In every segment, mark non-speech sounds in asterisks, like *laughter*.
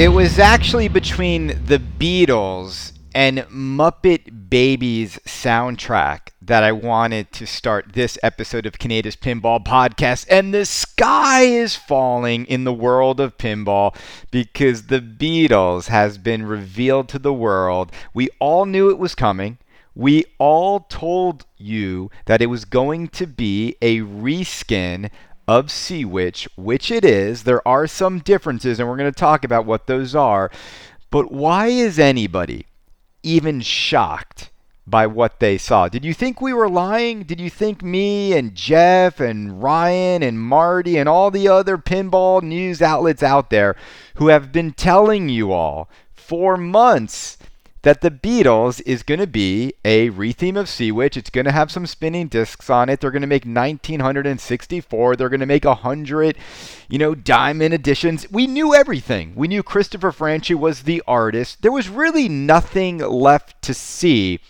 It was actually between the Beatles and Muppet Babies soundtrack that I wanted to start this episode of Canada's Pinball Podcast. And the sky is falling in the world of pinball because the Beatles has been revealed to the world. We all knew it was coming. We all told you that it was going to be a reskin of Sea Witch, which it is. There are some differences, and we're going to talk about what those are. But why is anybody even shocked by what they saw? Did you think we were lying? Did you think me and Jeff and Ryan and Marty and all the other pinball news outlets out there who have been telling you all for months that the Beatles is going to be a retheme of Sea Witch. It's going to have some spinning discs on it. They're going to make 1964. They're going to make 100, you know, diamond editions. We knew everything. We knew Christopher Franchi was the artist. There was really nothing left to see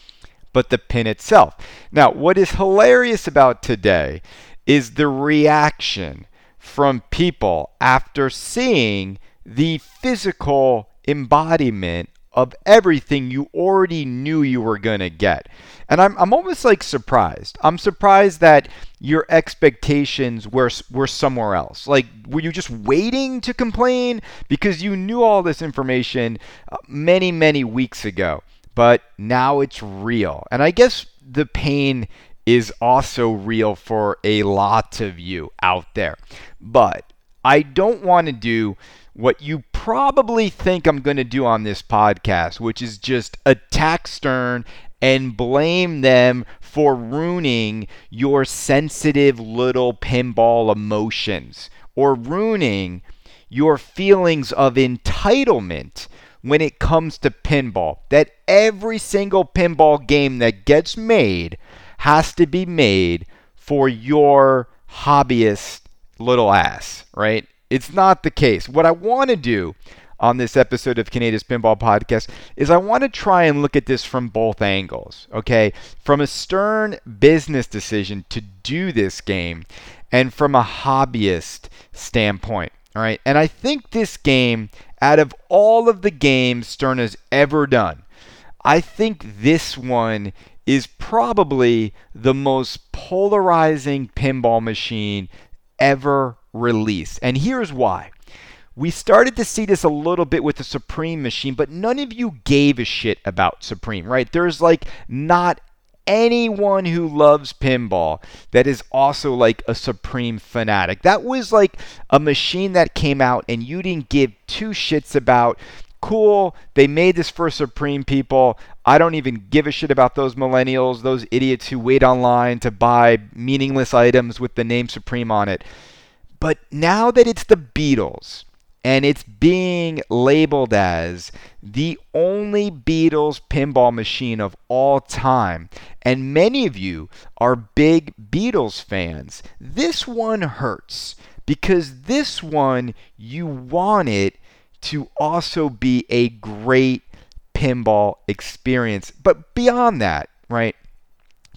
but the pin itself. Now, what is hilarious about today is the reaction from people after seeing the physical embodiment of everything you already knew you were going to get. And I'm, I'm almost like surprised. I'm surprised that your expectations were, were somewhere else. Like, were you just waiting to complain? Because you knew all this information uh, many, many weeks ago. But now it's real. And I guess the pain is also real for a lot of you out there. But I don't want to do what you probably think I'm going to do on this podcast, which is just attack Stern and blame them for ruining your sensitive little pinball emotions or ruining your feelings of entitlement when it comes to pinball. That every single pinball game that gets made has to be made for your hobbyist little ass, right? It's not the case. What I want to do on this episode of Canada's Pinball Podcast is I want to try and look at this from both angles, okay? From a stern business decision to do this game and from a hobbyist standpoint, all right? And I think this game, out of all of the games Stern has ever done, I think this one is probably the most polarizing pinball machine ever released. And here's why. We started to see this a little bit with the Supreme machine, but none of you gave a shit about Supreme, right? There's like not anyone who loves pinball that is also like a Supreme fanatic. That was like a machine that came out and you didn't give two shits about. Cool, they made this for Supreme people. I don't even give a shit about those millennials, those idiots who wait online to buy meaningless items with the name Supreme on it. But now that it's the Beatles and it's being labeled as the only Beatles pinball machine of all time, and many of you are big Beatles fans, this one hurts because this one you want it to also be a great pinball experience. But beyond that, right?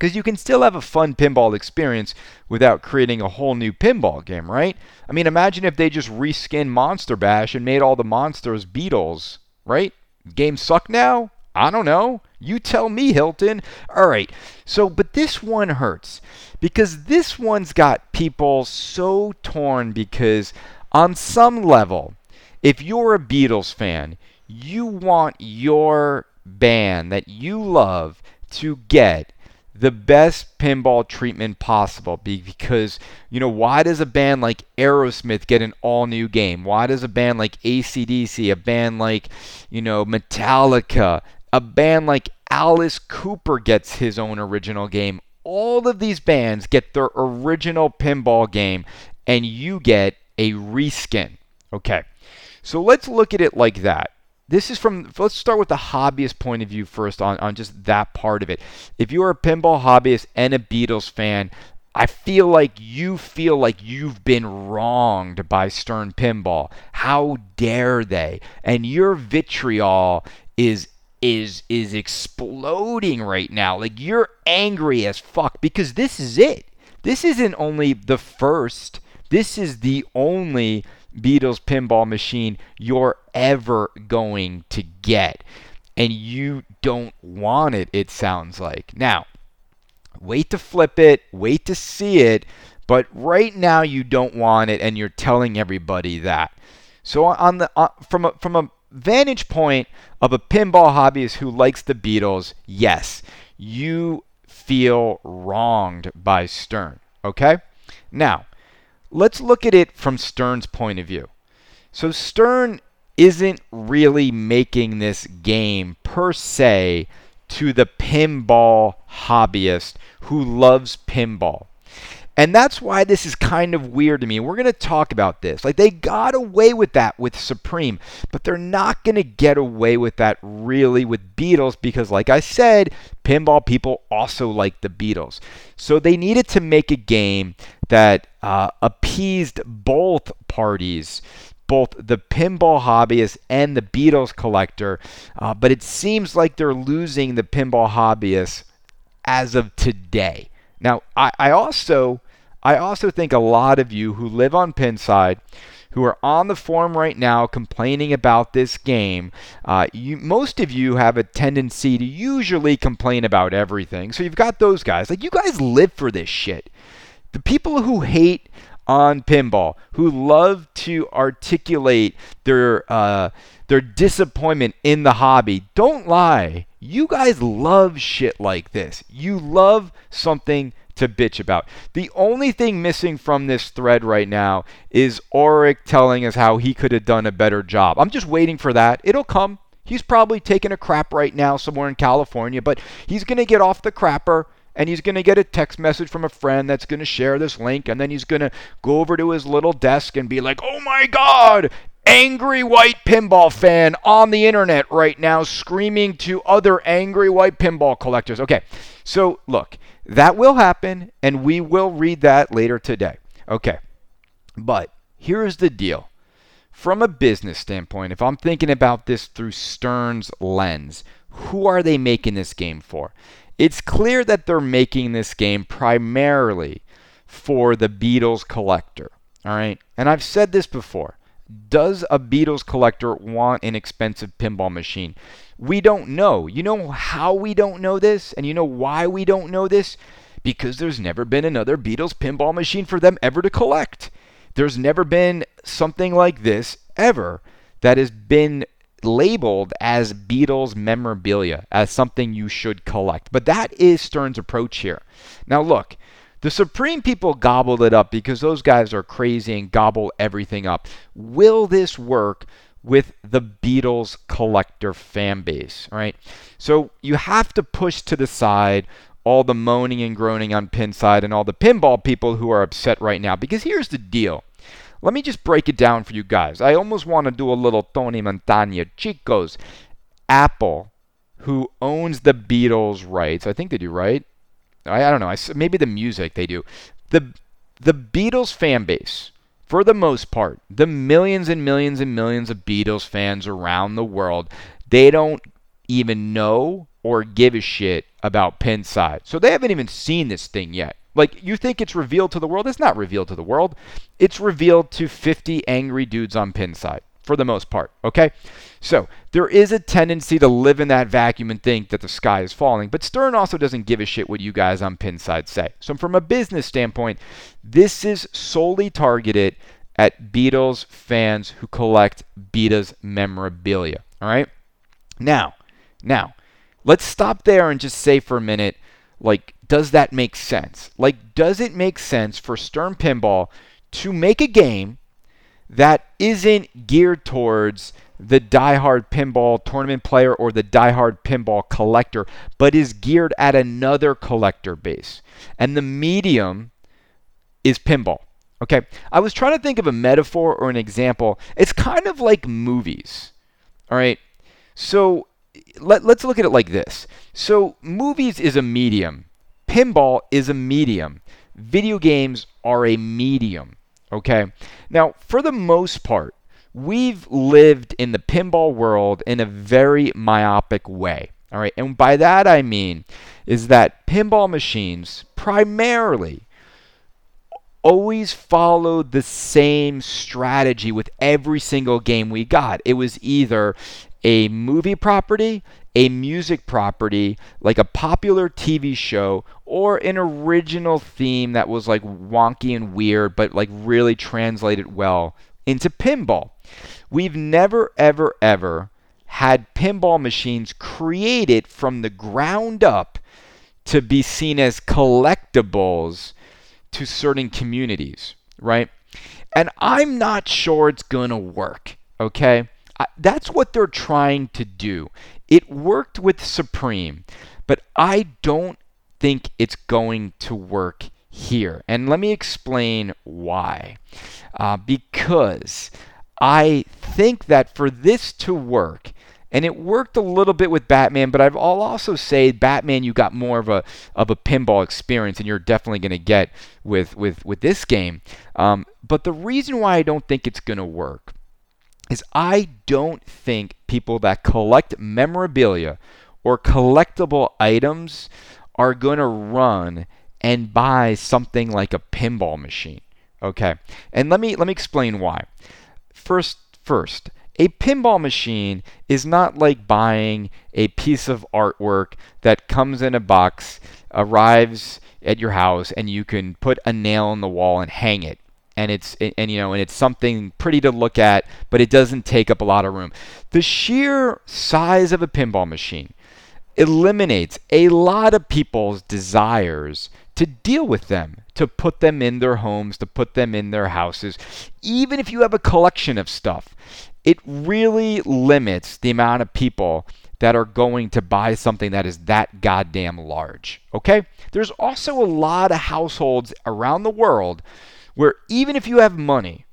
Because you can still have a fun pinball experience without creating a whole new pinball game, right? I mean, imagine if they just reskinned Monster Bash and made all the monsters Beatles, right? Games suck now? I don't know. You tell me, Hilton. All right. So, but this one hurts because this one's got people so torn because on some level, if you're a Beatles fan, you want your band that you love to get the best pinball treatment possible because you know why does a band like Aerosmith get an all new game? Why does a band like ACDC a band like you know Metallica a band like Alice Cooper gets his own original game? All of these bands get their original pinball game and you get a reskin. Okay. So let's look at it like that this is from let's start with the hobbyist point of view first on, on just that part of it. If you're a pinball hobbyist and a beatles fan i feel like you feel like you've been wronged by stern pinball. How dare they? And your vitriol is is is exploding right now. Like you're angry as fuck because this is it. This isn't only the first. This is the only Beatles pinball machine you're ever going to get. And you don't want it, it sounds like. Now, wait to flip it, wait to see it, but right now you don't want it and you're telling everybody that. So on the from a from a vantage point of a pinball hobbyist who likes the Beatles, yes, you feel wronged by Stern, okay? Now, let's look at it from Stern's point of view. So Stern isn't really making this game per se to the pinball hobbyist who loves pinball. And that's why this is kind of weird to me. We're going to talk about this. Like, they got away with that with Supreme, but they're not going to get away with that really with Beatles because, like I said, pinball people also like the Beatles. So they needed to make a game that uh, appeased both parties. Both the pinball hobbyist and the Beatles collector, uh, but it seems like they're losing the pinball hobbyist as of today. Now, I, I also I also think a lot of you who live on Pinside, who are on the forum right now complaining about this game, uh, you, most of you have a tendency to usually complain about everything. So you've got those guys. Like, you guys live for this shit. The people who hate on pinball, who love to articulate their uh, their disappointment in the hobby, don't lie. You guys love shit like this. You love something to bitch about. The only thing missing from this thread right now is Auric telling us how he could have done a better job. I'm just waiting for that. It'll come. He's probably taking a crap right now somewhere in California, but he's going to get off the crapper and he's going to get a text message from a friend that's going to share this link and then he's going to go over to his little desk and be like, "Oh my god, angry white pinball fan on the internet right now screaming to other angry white pinball collectors." Okay. So, look, that will happen, and we will read that later today. Okay. But here's the deal. From a business standpoint, if I'm thinking about this through Stern's lens, who are they making this game for? It's clear that they're making this game primarily for the Beatles collector. All right. And I've said this before. Does a Beatles collector want an expensive pinball machine? We don't know. You know how we don't know this? And you know why we don't know this? Because there's never been another Beatles pinball machine for them ever to collect. There's never been something like this ever that has been labeled as Beatles memorabilia, as something you should collect. But that is Stern's approach here. Now, look, the Supreme people gobbled it up because those guys are crazy and gobble everything up. Will this work with the Beatles collector fan base, right? So you have to push to the side all the moaning and groaning on Pinside and all the pinball people who are upset right now. Because here's the deal. Let me just break it down for you guys. I almost want to do a little Tony Montana. Chicos, Apple, who owns the Beatles rights, I think they do, right? I, I don't know. I, maybe the music they do. The the Beatles fan base for the most part, the millions and millions and millions of Beatles fans around the world, they don't even know or give a shit about Pinside. So they haven't even seen this thing yet. Like, you think it's revealed to the world? It's not revealed to the world. It's revealed to 50 angry dudes on Pinside for the most part. Okay? So there is a tendency to live in that vacuum and think that the sky is falling. But Stern also doesn't give a shit what you guys on Pinside say. So from a business standpoint, this is solely targeted at Beatles fans who collect Beatles memorabilia. All right? Now, now, let's stop there and just say for a minute, like, does that make sense? Like, does it make sense for Stern Pinball to make a game that isn't geared towards the diehard pinball tournament player or the diehard pinball collector, but is geared at another collector base. And the medium is pinball. Okay, I was trying to think of a metaphor or an example. It's kind of like movies. All right, so let, let's look at it like this. So, movies is a medium, pinball is a medium, video games are a medium. Okay, now for the most part, we've lived in the pinball world in a very myopic way. All right, and by that I mean is that pinball machines primarily always followed the same strategy with every single game we got. It was either a movie property, a music property, like a popular TV show, or an original theme that was like wonky and weird, but like really translated well into pinball. We've never, ever, ever had pinball machines created from the ground up to be seen as collectibles to certain communities, right? And I'm not sure it's going to work, okay? that's what they're trying to do. It worked with Supreme, but I don't think it's going to work here. And let me explain why. Uh, because I think that for this to work, and it worked a little bit with Batman, but I'll also say Batman you got more of a of a pinball experience, and you're definitely going to get with with with this game. Um, but the reason why I don't think it's going to work is I don't think people that collect memorabilia or collectible items are going to run and buy something like a pinball machine. Okay. And let me let me explain why. First first, a pinball machine is not like buying a piece of artwork that comes in a box, arrives at your house and you can put a nail in the wall and hang it and it's and you know and it's something pretty to look at but it doesn't take up a lot of room the sheer size of a pinball machine eliminates a lot of people's desires to deal with them to put them in their homes to put them in their houses. Even if you have a collection of stuff it really limits the amount of people that are going to buy something that is that goddamn large okay? There's also a lot of households around the world where even if you have money,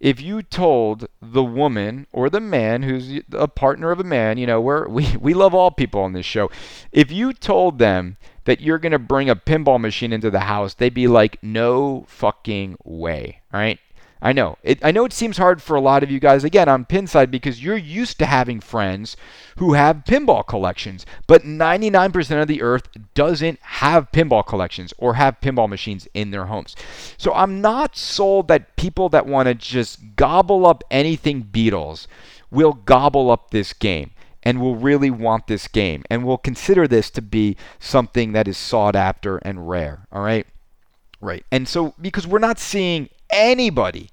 if you told the woman or the man who's a partner of a man, you know, we're, *laughs* we, we love all people on this show, if you told them that you're going to bring a pinball machine into the house, they'd be like, no fucking way. All right. I know. It, I know it seems hard for a lot of you guys, again, on Pinside, because you're used to having friends who have pinball collections. But 99% of the earth doesn't have pinball collections or have pinball machines in their homes. So I'm not sold that people that want to just gobble up anything Beatles will gobble up this game and will really want this game and will consider this to be something that is sought after and rare. All right? Right. And so, because we're not seeing anybody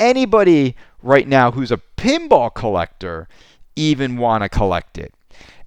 anybody right now who's a pinball collector even want to collect it.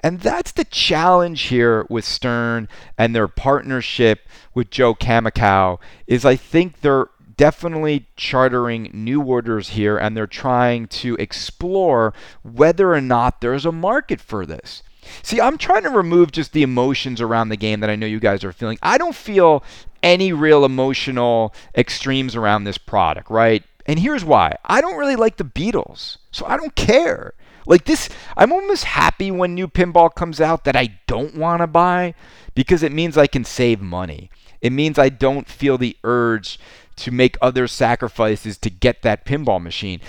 And that's the challenge here with Stern and their partnership with Joe Cammacow is I think they're definitely chartering new orders here and they're trying to explore whether or not there's a market for this. See, I'm trying to remove just the emotions around the game that I know you guys are feeling. I don't feel any real emotional extremes around this product, right? And here's why I don't really like the Beatles, so I don't care. Like this, I'm almost happy when new pinball comes out that I don't want to buy because it means I can save money. It means I don't feel the urge to make other sacrifices to get that pinball machine.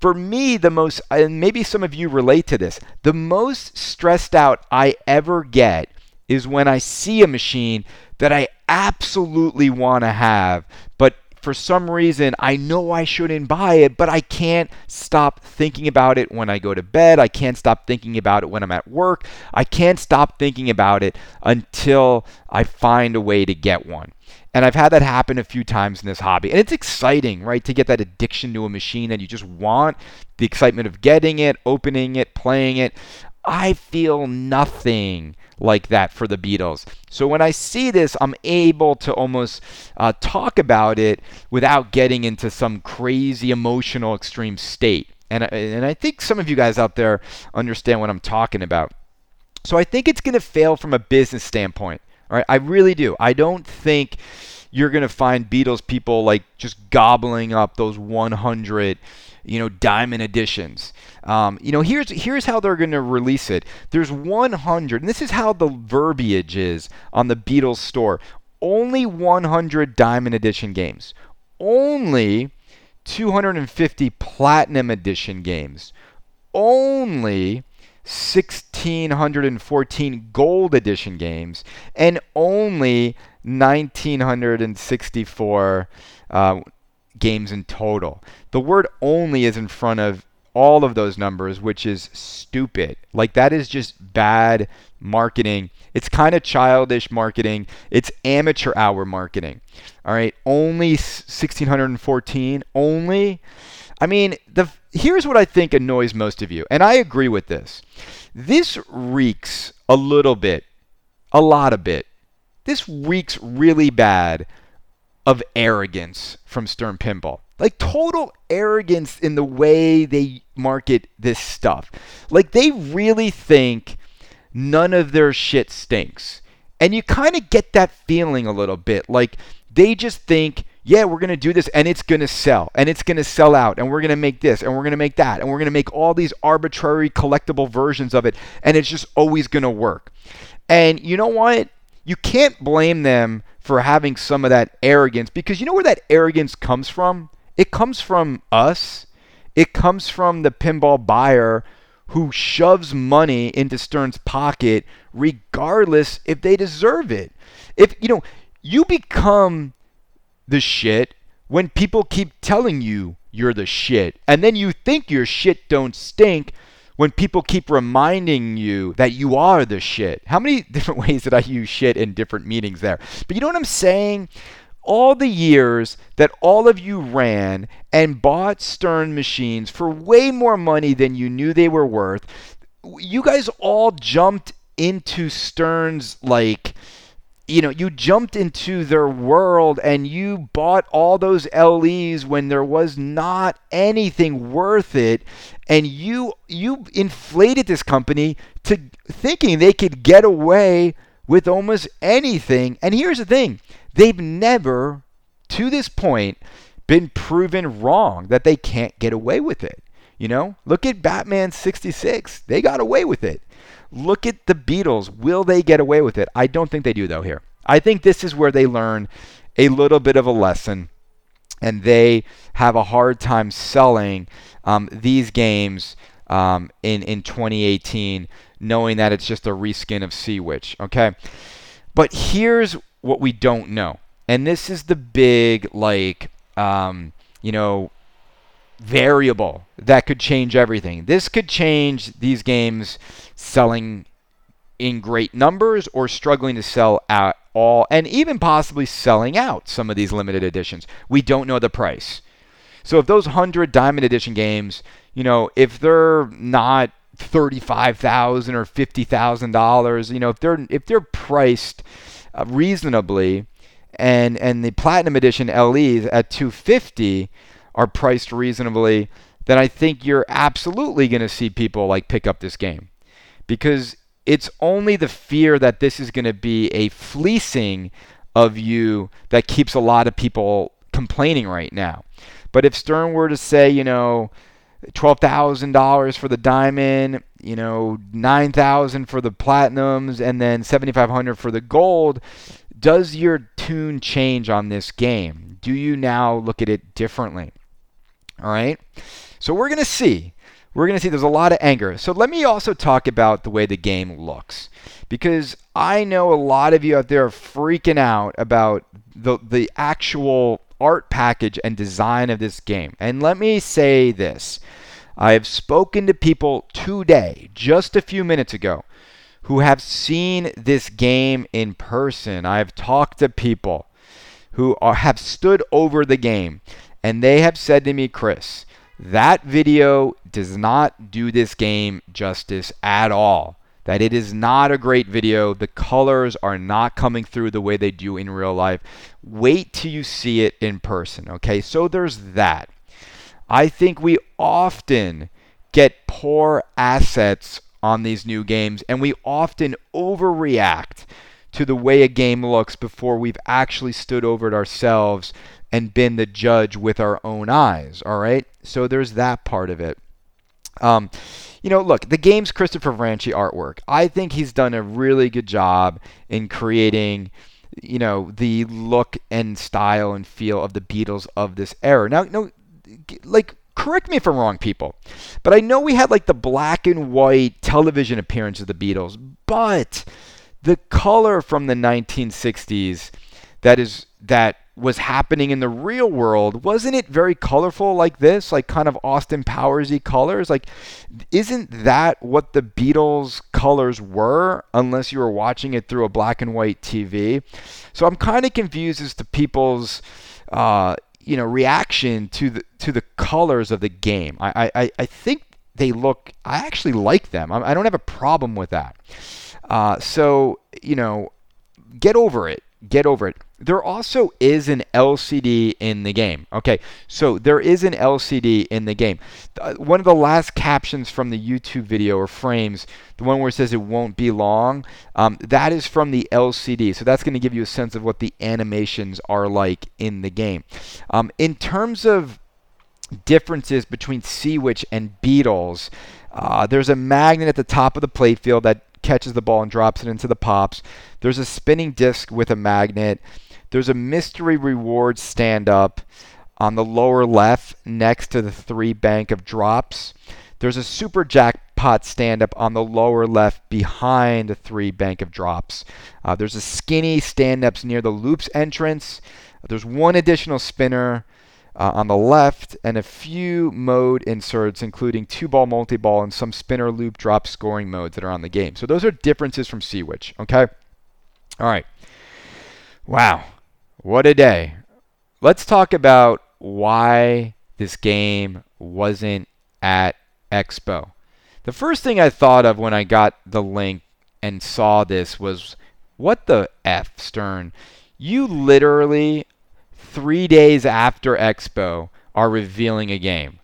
For me, the most, and maybe some of you relate to this, the most stressed out I ever get is when I see a machine that I absolutely want to have, but for some reason, I know I shouldn't buy it, but I can't stop thinking about it when I go to bed. I can't stop thinking about it when I'm at work. I can't stop thinking about it until I find a way to get one. And I've had that happen a few times in this hobby. And it's exciting, right? To get that addiction to a machine that you just want, the excitement of getting it, opening it, playing it. I feel nothing like that for the Beatles. So when I see this, I'm able to almost uh, talk about it without getting into some crazy emotional extreme state. And, and I think some of you guys out there understand what I'm talking about. So I think it's going to fail from a business standpoint. All right, I really do. I don't think you're going to find Beatles people like just gobbling up those 100 you know, diamond editions. Um, you know, here's here's how they're going to release it. There's 100, and this is how the verbiage is on the Beatles store. Only 100 diamond edition games. Only 250 platinum edition games. Only 1614 gold edition games and only 1964 uh, games in total. The word only is in front of all of those numbers, which is stupid. Like, that is just bad marketing. It's kind of childish marketing. It's amateur hour marketing. All right. Only 1614. Only. I mean, the here's what I think annoys most of you, and I agree with this. This reeks a little bit, a lot of bit. This reeks really bad of arrogance from Stern Pinball. Like total arrogance in the way they market this stuff. Like they really think none of their shit stinks. And you kind of get that feeling a little bit. Like they just think, yeah, we're going to do this and it's going to sell and it's going to sell out and we're going to make this and we're going to make that and we're going to make all these arbitrary collectible versions of it and it's just always going to work. And you know what? You can't blame them for having some of that arrogance because you know where that arrogance comes from? It comes from us. It comes from the pinball buyer who shoves money into Stern's pocket regardless if they deserve it. If you know, you become the shit when people keep telling you you're the shit. And then you think your shit don't stink when people keep reminding you that you are the shit. How many *laughs* different ways did I use shit in different meetings there? But you know what I'm saying? All the years that all of you ran and bought Stern machines for way more money than you knew they were worth, you guys all jumped into Stern's like you know, you jumped into their world and you bought all those LEs when there was not anything worth it and you you inflated this company to thinking they could get away with almost anything. And here's the thing, they've never to this point been proven wrong that they can't get away with it. You know, look at Batman 66. They got away with it. Look at the Beatles. Will they get away with it? I don't think they do, though, here. I think this is where they learn a little bit of a lesson and they have a hard time selling um, these games um, in, in 2018, knowing that it's just a reskin of Sea Witch. Okay. But here's what we don't know. And this is the big, like, um, you know, variable that could change everything. This could change these games selling in great numbers or struggling to sell at all and even possibly selling out some of these limited editions. We don't know the price. So if those 100 diamond edition games, you know, if they're not 35,000 or $50,000, you know, if they're if they're priced uh, reasonably and and the platinum edition LEs at 250 are priced reasonably, then I think you're absolutely going to see people like pick up this game. Because it's only the fear that this is going to be a fleecing of you that keeps a lot of people complaining right now. But if Stern were to say, you know, $12,000 for the diamond, you know, 9,000 for the platinums and then 7,500 for the gold, does your tune change on this game? Do you now look at it differently? All right. So we're going to see. We're going to see there's a lot of anger. So let me also talk about the way the game looks. Because I know a lot of you out there are freaking out about the, the actual art package and design of this game. And let me say this I have spoken to people today, just a few minutes ago, who have seen this game in person. I have talked to people who are, have stood over the game and they have said to me, Chris, that video does not do this game justice at all. That it is not a great video. The colors are not coming through the way they do in real life. Wait till you see it in person, okay? So there's that. I think we often get poor assets on these new games and we often overreact to the way a game looks before we've actually stood over it ourselves and been the judge with our own eyes. All right. So there's that part of it. Um, you know, look, the game's Christopher Franchi artwork. I think he's done a really good job in creating, you know, the look and style and feel of the Beatles of this era. Now, no, like correct me if I'm wrong, people, but I know we had like the black and white television appearance of the Beatles, but the color from the 1960s that is that was happening in the real world wasn't it very colorful like this like kind of austin powersy colors? Like isn't that what the beatles colors were unless you were watching it through a black and white tv so i'm kind of confused as to people's uh, you know reaction to the to the colors of the game. I i, I think they look i actually like them. I, I don't have a problem with that. Uh, so you know get over it. Get over it there also is an LCD in the game. Okay, so there is an LCD in the game. Uh, one of the last captions from the YouTube video or frames, the one where it says it won't be long, um, that is from the LCD. So that's going to give you a sense of what the animations are like in the game. Um, in terms of differences between Sea-Witch and Beatles, uh, there's a magnet at the top of the playfield that catches the ball and drops it into the pops. There's a spinning disc with a magnet. There's a mystery reward stand up on the lower left next to the three bank of drops. There's a super jackpot stand up on the lower left behind the three bank of drops. Uh, there's a skinny stand ups near the loops entrance. There's one additional spinner uh, on the left and a few mode inserts, including two ball multi ball and some spinner loop drop scoring modes that are on the game. So those are differences from Sea-Witch. Okay. All right. Wow. What a day. Let's talk about why this game wasn't at Expo. The first thing I thought of when I got the link and saw this was what the F, Stern? You literally, three days after Expo, are revealing a game.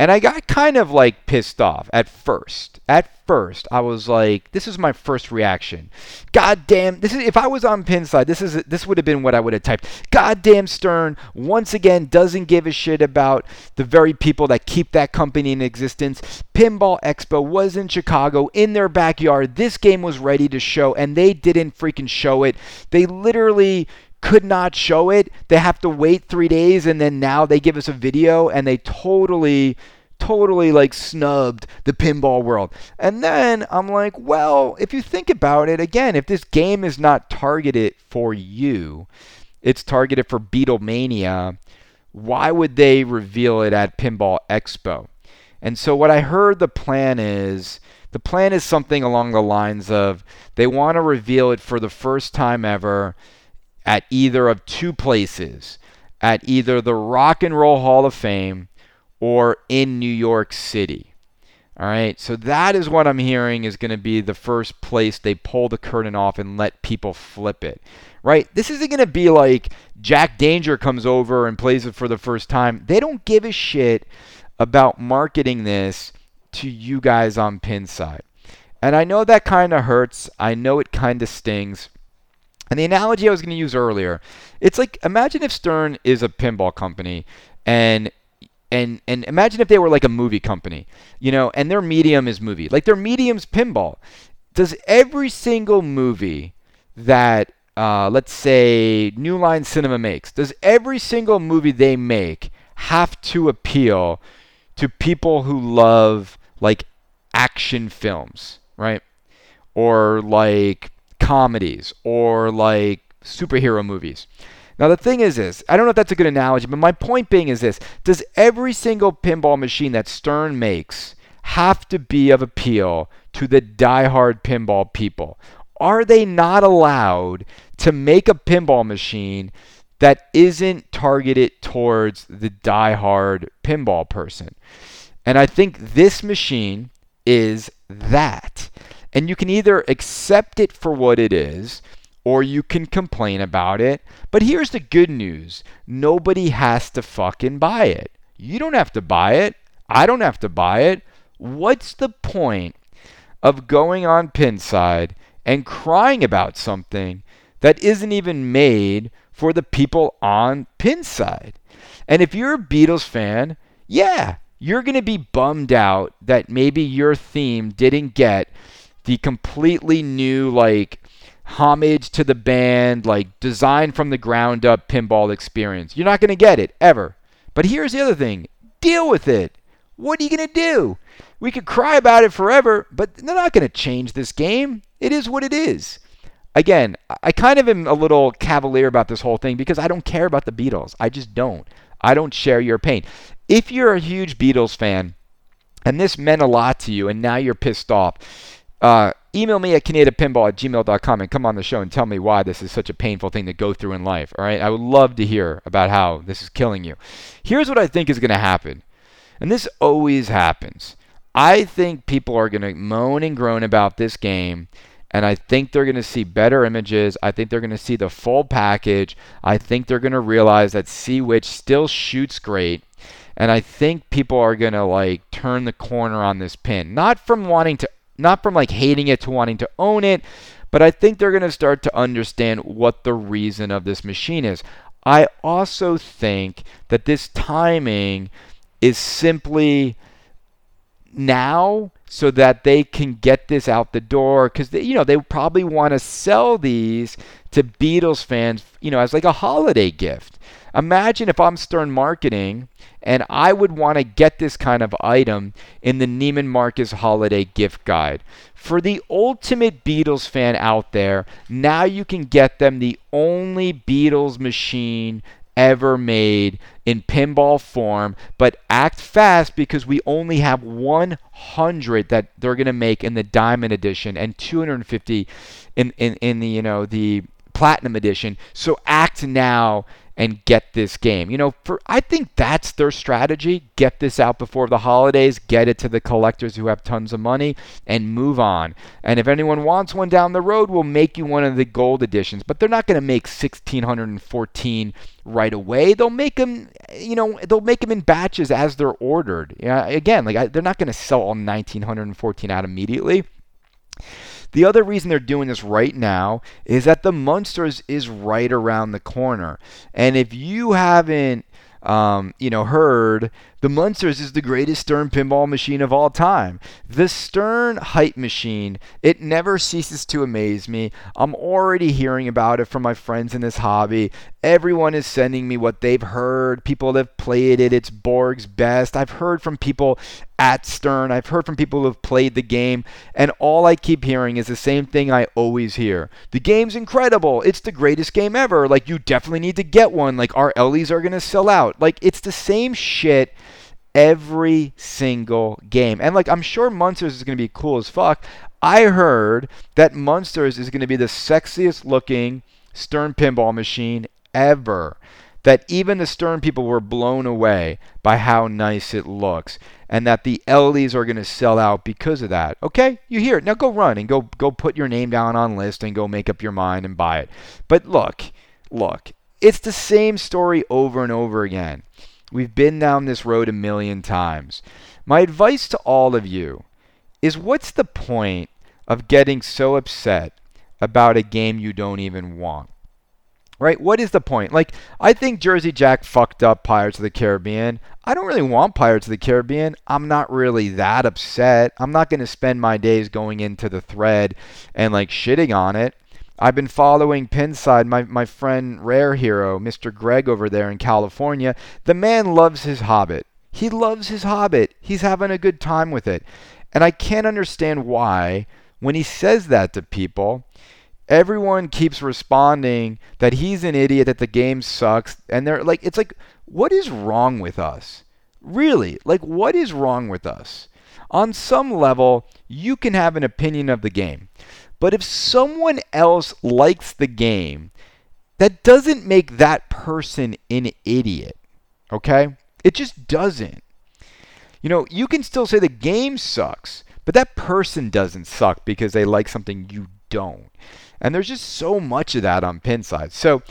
And I got kind of like pissed off at first. At first, I was like, this is my first reaction. God damn, this is if I was on Pinside, this is this would have been what I would have typed. God damn Stern once again doesn't give a shit about the very people that keep that company in existence. Pinball Expo was in Chicago in their backyard. This game was ready to show and they didn't freaking show it. They literally could not show it. They have to wait three days, and then now they give us a video, and they totally, totally like snubbed the pinball world. And then I'm like, well, if you think about it, again, if this game is not targeted for you, it's targeted for Beatlemania. Why would they reveal it at Pinball Expo? And so what I heard the plan is the plan is something along the lines of they want to reveal it for the first time ever at either of two places at either the Rock and Roll Hall of Fame or in New York City. All right, so that is what I'm hearing is going to be the first place they pull the curtain off and let people flip it. Right? This isn't going to be like Jack Danger comes over and plays it for the first time. They don't give a shit about marketing this to you guys on Pinside. And I know that kind of hurts. I know it kind of stings. And the analogy I was going to use earlier, it's like imagine if Stern is a pinball company and and and imagine if they were like a movie company, you know, and their medium is movie. Like their medium's pinball. Does every single movie that uh, let's say New Line Cinema makes, does every single movie they make have to appeal to people who love like action films, right? Or like comedies or like superhero movies. Now the thing is this, I don't know if that's a good analogy, but my point being is this, does every single pinball machine that Stern makes have to be of appeal to the die-hard pinball people? Are they not allowed to make a pinball machine that isn't targeted towards the die-hard pinball person? And I think this machine is that. And you can either accept it for what it is or you can complain about it. But here's the good news nobody has to fucking buy it. You don't have to buy it. I don't have to buy it. What's the point of going on Pinside and crying about something that isn't even made for the people on Pinside? And if you're a Beatles fan, yeah, you're going to be bummed out that maybe your theme didn't get the completely new like homage to the band, like design from the ground up pinball experience. You're not going to get it ever. But here's the other thing. Deal with it. What are you going to do? We could cry about it forever, but they're not going to change this game. It is what it is. Again, I kind of am a little cavalier about this whole thing because I don't care about the Beatles. I just don't. I don't share your pain. If you're a huge Beatles fan and this meant a lot to you and now you're pissed off, uh, email me at canadapinball at gmail.com and come on the show and tell me why this is such a painful thing to go through in life. All right. I would love to hear about how this is killing you. Here's what I think is going to happen. And this always happens. I think people are going to moan and groan about this game. And I think they're going to see better images. I think they're going to see the full package. I think they're going to realize that Sea-Witch still shoots great. And I think people are going to like turn the corner on this pin. Not from wanting to not from like hating it to wanting to own it, but I think they're going to start to understand what the reason of this machine is. I also think that this timing is simply now so that they can get this out the door because you know they probably want to sell these to Beatles fans, you know, as like a holiday gift. Imagine if I'm Stern Marketing and I would want to get this kind of item in the Neiman Marcus Holiday Gift Guide. For the ultimate Beatles fan out there, now you can get them the only Beatles machine ever made in pinball form, but act fast because we only have 100 that they're going to make in the diamond edition and 250 in, in, in the you know the platinum edition. So act now and get this game. You know, for I think that's their strategy. Get this out before the holidays, get it to the collectors who have tons of money and move on. And if anyone wants one down the road, we'll make you one of the gold editions, but they're not going to make 1614 right away. They'll make them, you know, they'll make them in batches as they're ordered. Yeah, again, like I, they're not going to sell all 1914 out immediately. The other reason they're doing this right now is that the Munsters is right around the corner. And if you haven't um, you know, heard the Munsters is the greatest Stern pinball machine of all time. The Stern hype machine, it never ceases to amaze me. I'm already hearing about it from my friends in this hobby. Everyone is sending me what they've heard. People have played it. It's Borg's best. I've heard from people at Stern. I've heard from people who have played the game. And all I keep hearing is the same thing I always hear. The game's incredible. It's the greatest game ever. Like, you definitely need to get one. Like, our LE's are going to sell out. Like, it's the same shit every single game. And like I'm sure Munsters is going to be cool as fuck. I heard that Munsters is going to be the sexiest looking Stern pinball machine ever. That even the Stern people were blown away by how nice it looks, and that the LEs are going to sell out because of that. Okay, you hear it. Now go run and go go put your name down on list and go make up your mind and buy it. But look, look, it's the same story over and over again. We've been down this road a million times. My advice to all of you is what's the point of getting so upset about a game you don't even want? Right? What is the point? Like, I think Jersey Jack fucked up Pirates of the Caribbean. I don't really want Pirates of the Caribbean. I'm not really that upset. I'm not going to spend my days going into the thread and like shitting on it. I've been following Pinside, my, my friend Rare Hero, Mr. Greg over there in California. The man loves his Hobbit. He loves his Hobbit. He's having a good time with it. And I can't understand why, when he says that to people, everyone keeps responding that he's an idiot, that the game sucks. And they're like, it's like, what is wrong with us? Really? Like, what is wrong with us? On some level, you can have an opinion of the game. But if someone else likes the game, that doesn't make that person an idiot. Okay? It just doesn't. You know, you can still say the game sucks, but that person doesn't suck because they like something you don't. And there's just so much of that on Pinside. So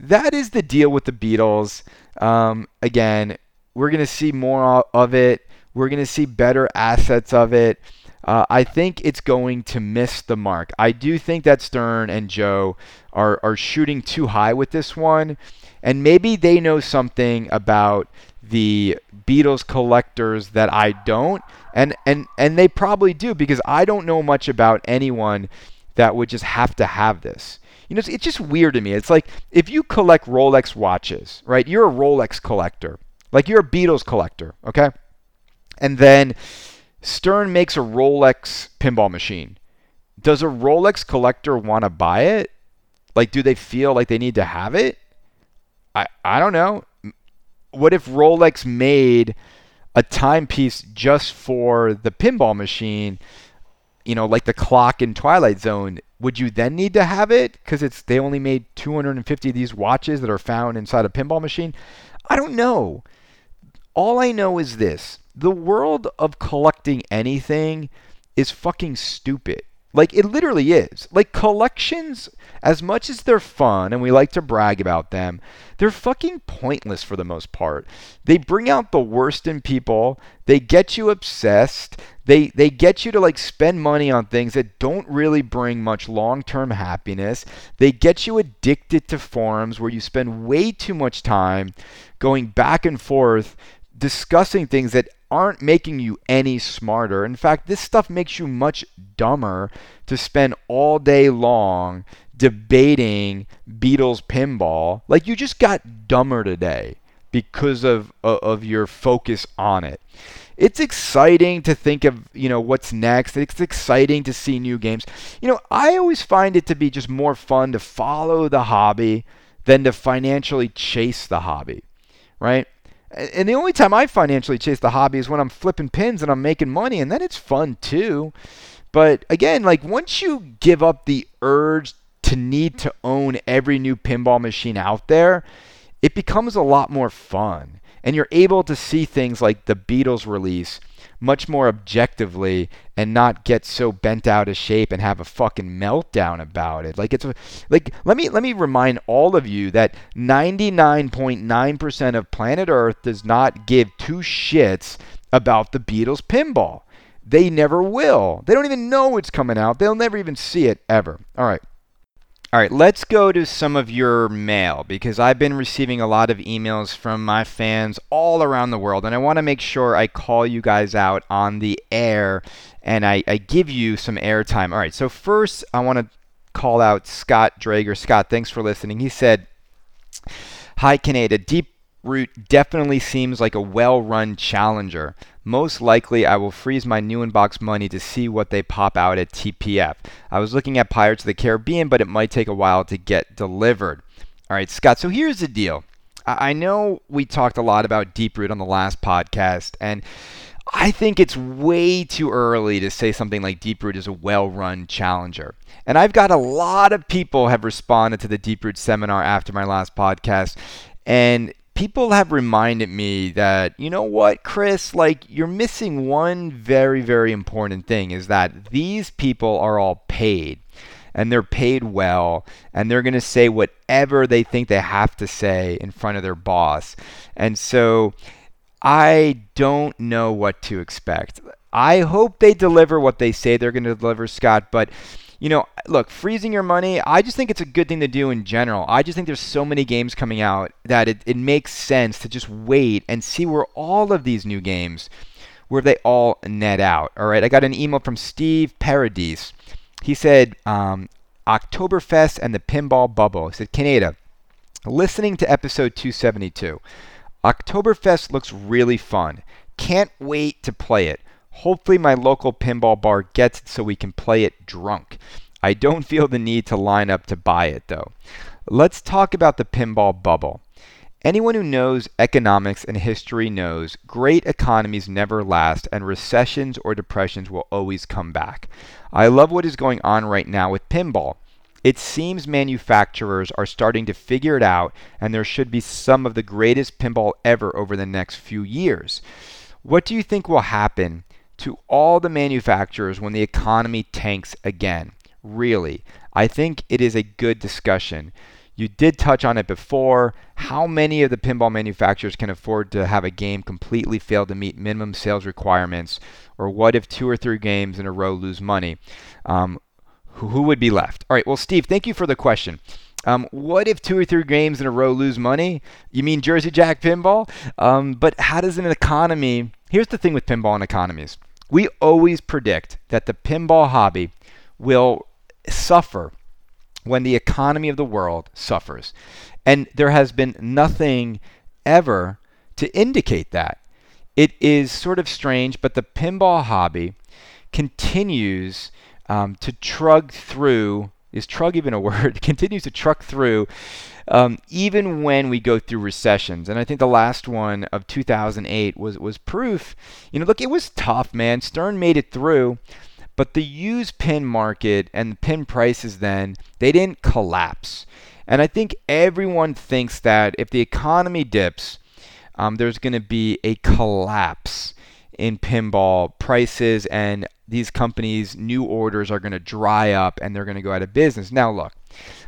that is the deal with the Beatles. Um, again, we're going to see more of it. We're going to see better assets of it. Uh, I think it's going to miss the mark. I do think that Stern and Joe are, are shooting too high with this one. And maybe they know something about the Beatles collectors that I don't. And, and, and they probably do because I don't know much about anyone that would just have to have this. You know, it's, it's just weird to me. It's like if you collect Rolex watches, right? You're a Rolex collector Like you're a Beatles collector, okay? And then Stern makes a Rolex pinball machine. Does a Rolex collector want to buy it? Like, do they feel like they need to have it? I, I don't know. What if Rolex made a timepiece just for the pinball machine, you know, like the clock in Twilight Zone? Would you then need to have it because it's they only made 250 of these watches that are found inside a pinball machine? I don't know. All I know is this the world of collecting anything is fucking stupid. Like it literally is. Like collections, as much as they're fun and we like to brag about them, they're fucking pointless for the most part. They bring out the worst in people. They get you obsessed. They they get you to like spend money on things that don't really bring much long-term happiness. They get you addicted to forums where you spend way too much time going back and forth discussing things that aren't making you any smarter. In fact, this stuff makes you much dumber to spend all day long debating Beatles pinball. Like you just got dumber today because of of your focus on it. It's exciting to think of, you know, what's next. It's exciting to see new games. You know, I always find it to be just more fun to follow the hobby than to financially chase the hobby, right? And the only time I financially chase the hobby is when I'm flipping pins and I'm making money, and then it's fun too. But again, like once you give up the urge to need to own every new pinball machine out there, it becomes a lot more fun. And you're able to see things like the Beatles release much more objectively and not get so bent out of shape and have a fucking meltdown about it. Like it's like let me let me remind all of you that 99.9% of planet Earth does not give two shits about the Beatles pinball. They never will. They don't even know it's coming out. They'll never even see it ever. All right. All right, let's go to some of your mail because I've been receiving a lot of emails from my fans all around the world, and I want to make sure I call you guys out on the air and I, I give you some airtime. All right, so first I want to call out Scott Drager. Scott, thanks for listening. He said, Hi, Kaneda. Deep Root definitely seems like a well run challenger. Most likely, I will freeze my new inbox money to see what they pop out at TPF. I was looking at Pirates of the Caribbean, but it might take a while to get delivered. All right, Scott, so here's the deal. I know we talked a lot about Deeproot on the last podcast, and I think it's way too early to say something like Deeproot is a well run challenger. And I've got a lot of people have responded to the Deeproot seminar after my last podcast. And people have reminded me that, you know what, Chris, like you're missing one very, very important thing is that these people are all paid and they're paid well and they're going to say whatever they think they have to say in front of their boss. And so I don't know what to expect. I hope they deliver what they say they're going to deliver, Scott, but you know, look, freezing your money, I just think it's a good thing to do in general. I just think there's so many games coming out that it, it makes sense to just wait and see where all of these new games, where they all net out. All right, I got an email from Steve Paradis. He said, um, Oktoberfest and the pinball bubble. He said, Kaneda, listening to episode 272. Oktoberfest looks really fun. Can't wait to play it. Hopefully, my local pinball bar gets it so we can play it drunk. I don't feel the need to line up to buy it though. Let's talk about the pinball bubble. Anyone who knows economics and history knows great economies never last and recessions or depressions will always come back. I love what is going on right now with pinball. It seems manufacturers are starting to figure it out, and there should be some of the greatest pinball ever over the next few years. What do you think will happen to all the manufacturers when the economy tanks again. Really, I think it is a good discussion. You did touch on it before. How many of the pinball manufacturers can afford to have a game completely fail to meet minimum sales requirements? Or what if two or three games in a row lose money? Um, who would be left? All right, well, Steve, thank you for the question. Um, what if two or three games in a row lose money? You mean Jersey Jack pinball? Um, but how does an economy? Here's the thing with pinball and economies we always predict that the pinball hobby will suffer when the economy of the world suffers. And there has been nothing ever to indicate that. It is sort of strange, but the pinball hobby continues um, to trug through. Is trug even a *laughs* word? continues to truck through um, even when we go through recessions. And I think the last one of 2008 was was proof. You know, look, it was tough, man. Stern made it through, but the used pin market and the pin prices then they didn't collapse. And I think everyone thinks that if the economy dips, um, there's going to be a collapse in pinball prices and these companies' new orders are going to dry up and they're going to go out of business. Now, look,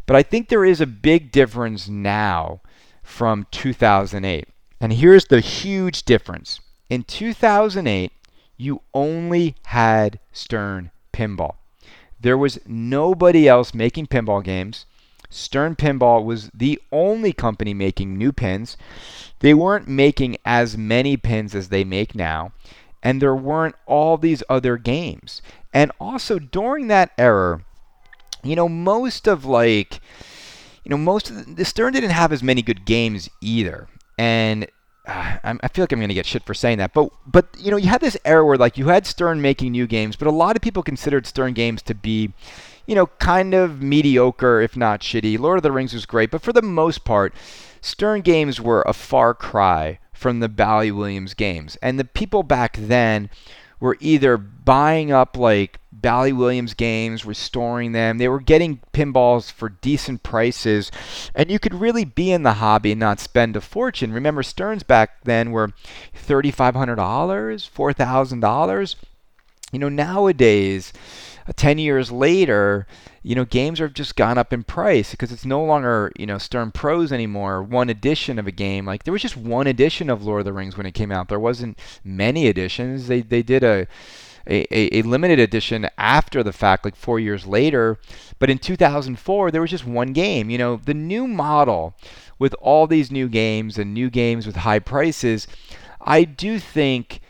but I think there is a big difference now from 2008. And here's the huge difference. In 2008, you only had Stern Pinball. There was nobody else making pinball games. Stern Pinball was the only company making new pins. They weren't making as many pins as they make now, and there weren't all these other games. And also during that era, you know, most of like, you know, most of the, Stern didn't have as many good games either, and uh, I feel like I'm going to get shit for saying that, but but you know, you had this era where like you had Stern making new games, but a lot of people considered Stern games to be, you know, kind of mediocre, if not shitty. Lord of the Rings was great, but for the most part, Stern games were a far cry from the Bally Williams games, and the people back then were either buying up like Bally Williams games, restoring them. They were getting pinballs for decent prices, and you could really be in the hobby and not spend a fortune. Remember, Sterns back then were $3,500, $4,000. You know, nowadays, 10 years later, you know, games have just gone up in price because it's no longer, you know, Stern Pros anymore, one edition of a game. Like there was just one edition of Lord of the Rings when it came out. There wasn't many editions. They they did a a, a, limited edition after the fact, like four years later. But in 2004, there was just one game. You know, the new model with all these new games and new games with high prices, I do think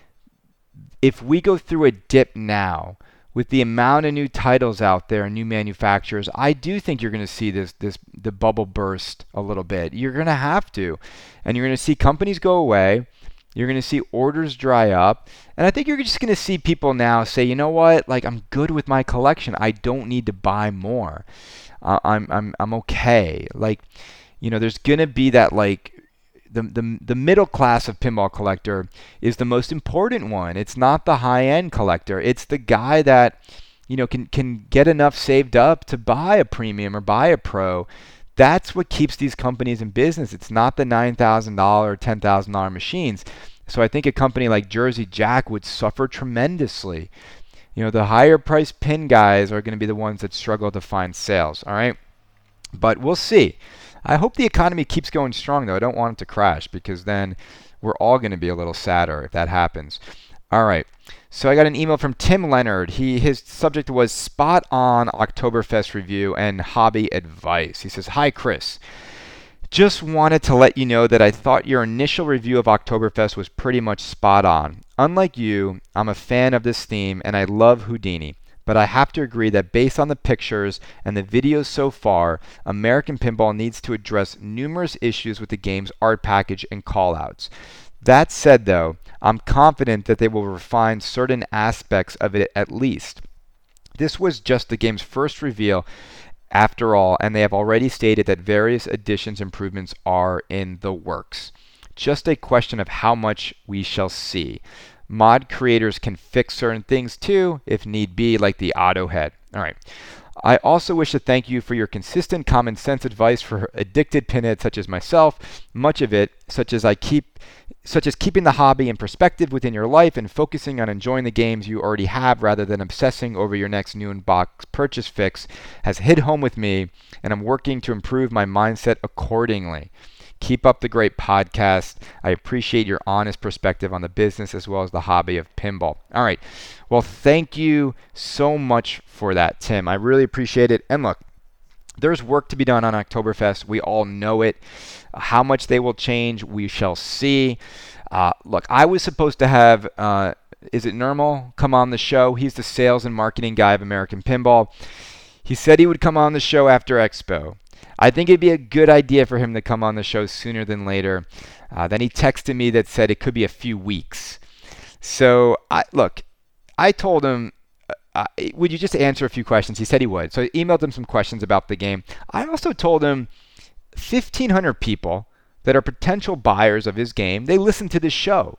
if we go through a dip now, with the amount of new titles out there and new manufacturers, I do think you're going to see this this the bubble burst a little bit. You're going to have to, and you're going to see companies go away. You're going to see orders dry up. And I think you're just going to see people now say, you know what? Like, I'm good with my collection. I don't need to buy more. Uh, I'm, I'm, I'm okay. Like, you know, there's going to be that, like, the, the, the middle class of pinball collector is the most important one. It's not the high end collector. It's the guy that, you know, can, can get enough saved up to buy a premium or buy a pro that's what keeps these companies in business. It's not the $9,000, $10,000 machines. So I think a company like Jersey Jack would suffer tremendously. You know, the higher price pin guys are going to be the ones that struggle to find sales, all right? But we'll see. I hope the economy keeps going strong though. I don't want it to crash because then we're all going to be a little sadder if that happens. All right. So I got an email from Tim Leonard. He his subject was spot on Oktoberfest review and hobby advice. He says, "Hi Chris. Just wanted to let you know that I thought your initial review of Oktoberfest was pretty much spot on. Unlike you, I'm a fan of this theme and I love Houdini. But I have to agree that based on the pictures and the videos so far, American Pinball needs to address numerous issues with the game's art package and callouts. That said, though, I'm confident that they will refine certain aspects of it at least. This was just the game's first reveal, after all, and they have already stated that various additions and improvements are in the works. Just a question of how much we shall see. Mod creators can fix certain things too, if need be, like the auto head. All right. I also wish to thank you for your consistent common sense advice for addicted pinheads such as myself. Much of it, such as I keep such as keeping the hobby in perspective within your life and focusing on enjoying the games you already have rather than obsessing over your next new in-box purchase fix has hit home with me and I'm working to improve my mindset accordingly. Keep up the great podcast. I appreciate your honest perspective on the business as well as the hobby of pinball. All right. Well, thank you so much for that, Tim. I really appreciate it. And look, there's work to be done on Oktoberfest. We all know it. How much they will change, we shall see. Uh, look, I was supposed to have, uh, is it Normal, come on the show. He's the sales and marketing guy of American Pinball. He said he would come on the show after Expo. I think it'd be a good idea for him to come on the show sooner than later. Uh, then he texted me that said it could be a few weeks. So I look, I told him, uh, uh would you just answer a few questions? He said he would. So I emailed him some questions about the game. I also told him 1,500 people that are potential buyers of his game, they listen to this show.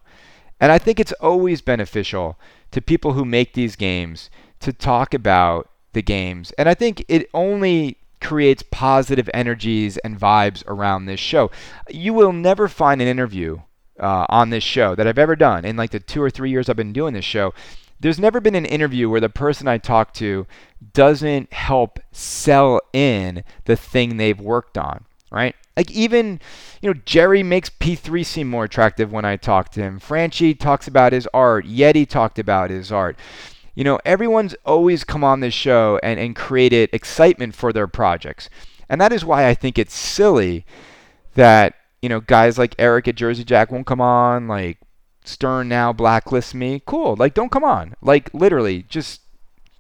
And I think it's always beneficial to people who make these games to talk about the games. And I think it only creates positive energies and vibes around this show. You will never find an interview uh, on this show that I've ever done in like the two or three years I've been doing this show. There's never been an interview where the person I talk to doesn't help sell in the thing they've worked on, right? Like even, you know, Jerry makes P3 seem more attractive when I talk to him. Franchi talks about his art. Yeti talked about his art. You know, everyone's always come on this show and, and created excitement for their projects. And that is why I think it's silly that, you know, guys like Eric at Jersey Jack won't come on, like Stern now blacklists me. Cool. Like, don't come on. Like, literally, just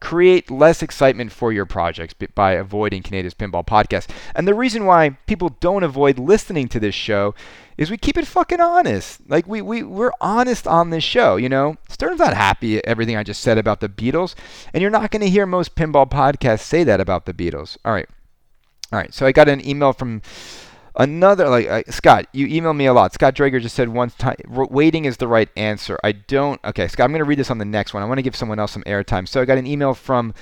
create less excitement for your projects by avoiding Kaneda's Pinball Podcast. And the reason why people don't avoid listening to this show is we keep it fucking honest. Like we, we we're honest on this show, you know. Stern's not happy at everything I just said about the Beatles, and you're not going to hear most pinball podcasts say that about the Beatles. All right. All right. So I got an email from Another like uh, Scott, you email me a lot. Scott Drager just said one time waiting is the right answer. I don't. Okay, Scott, I'm going to read this on the next one. I want to give someone else some airtime. So I got an email from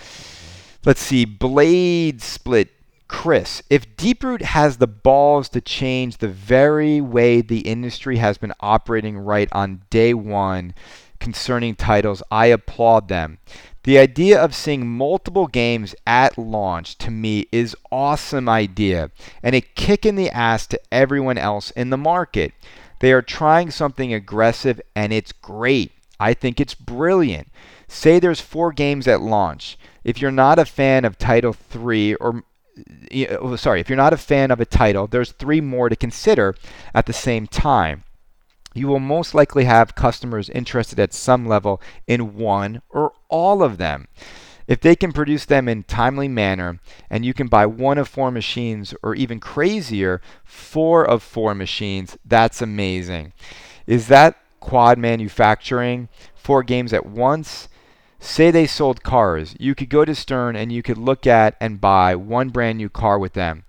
let's see, Blade Split Chris. If Deeproot has the balls to change the very way the industry has been operating right on day 1 concerning titles, I applaud them. The idea of seeing multiple games at launch to me is awesome idea and a kick in the ass to everyone else in the market. They are trying something aggressive and it's great. I think it's brilliant. Say there's 4 games at launch. If you're not a fan of title 3 or oh, sorry, if you're not a fan of a title, there's 3 more to consider at the same time you will most likely have customers interested at some level in one or all of them. If they can produce them in timely manner and you can buy one of four machines or even crazier, four of four machines, that's amazing. Is that quad manufacturing? Four games at once? Say they sold cars. You could go to Stern and you could look at and buy one brand new car with them.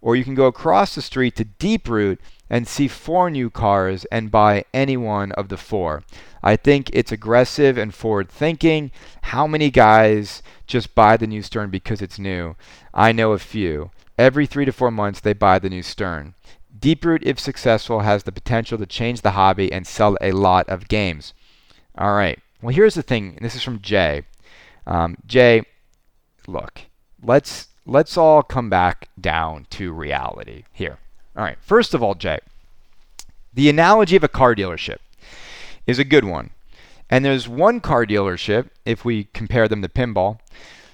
Or you can go across the street to Deeproot and see four new cars and buy any one of the four. I think it's aggressive and forward thinking. How many guys just buy the new Stern because it's new? I know a few. Every three to four months, they buy the new Stern. Deeproot, if successful, has the potential to change the hobby and sell a lot of games. All right. Well, here's the thing. This is from Jay. Um, Jay, look, let's let's all come back down to reality here. All right. First of all, Jay, the analogy of a car dealership is a good one. And there's one car dealership, if we compare them to pinball,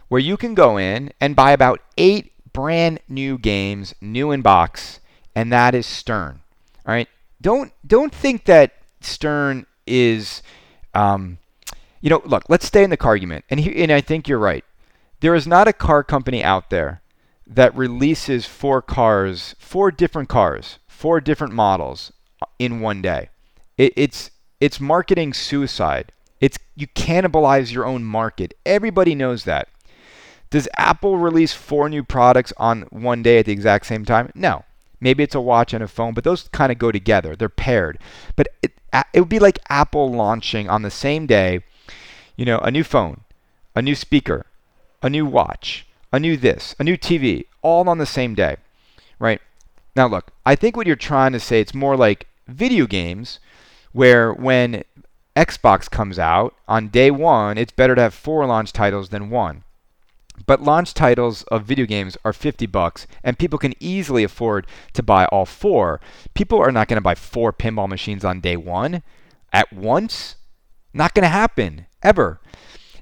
where you can go in and buy about eight brand new games, new in box, and that is Stern. All right. Don't don't think that Stern is, um, you know, look. Let's stay in the car argument, and he, and I think you're right. There is not a car company out there that releases four cars, four different cars, four different models in one day. It, it's it's marketing suicide. It's you cannibalize your own market. Everybody knows that. Does Apple release four new products on one day at the exact same time? No. Maybe it's a watch and a phone, but those kind of go together. They're paired. But it, it would be like Apple launching on the same day, you know, a new phone, a new speaker, a new watch, a new this, a new TV, all on the same day, right? Now, look, I think what you're trying to say, it's more like video games, where when Xbox comes out on day one, it's better to have four launch titles than one. But launch titles of video games are 50 bucks, and people can easily afford to buy all four. People are not going to buy four pinball machines on day one at once. Not going to happen ever.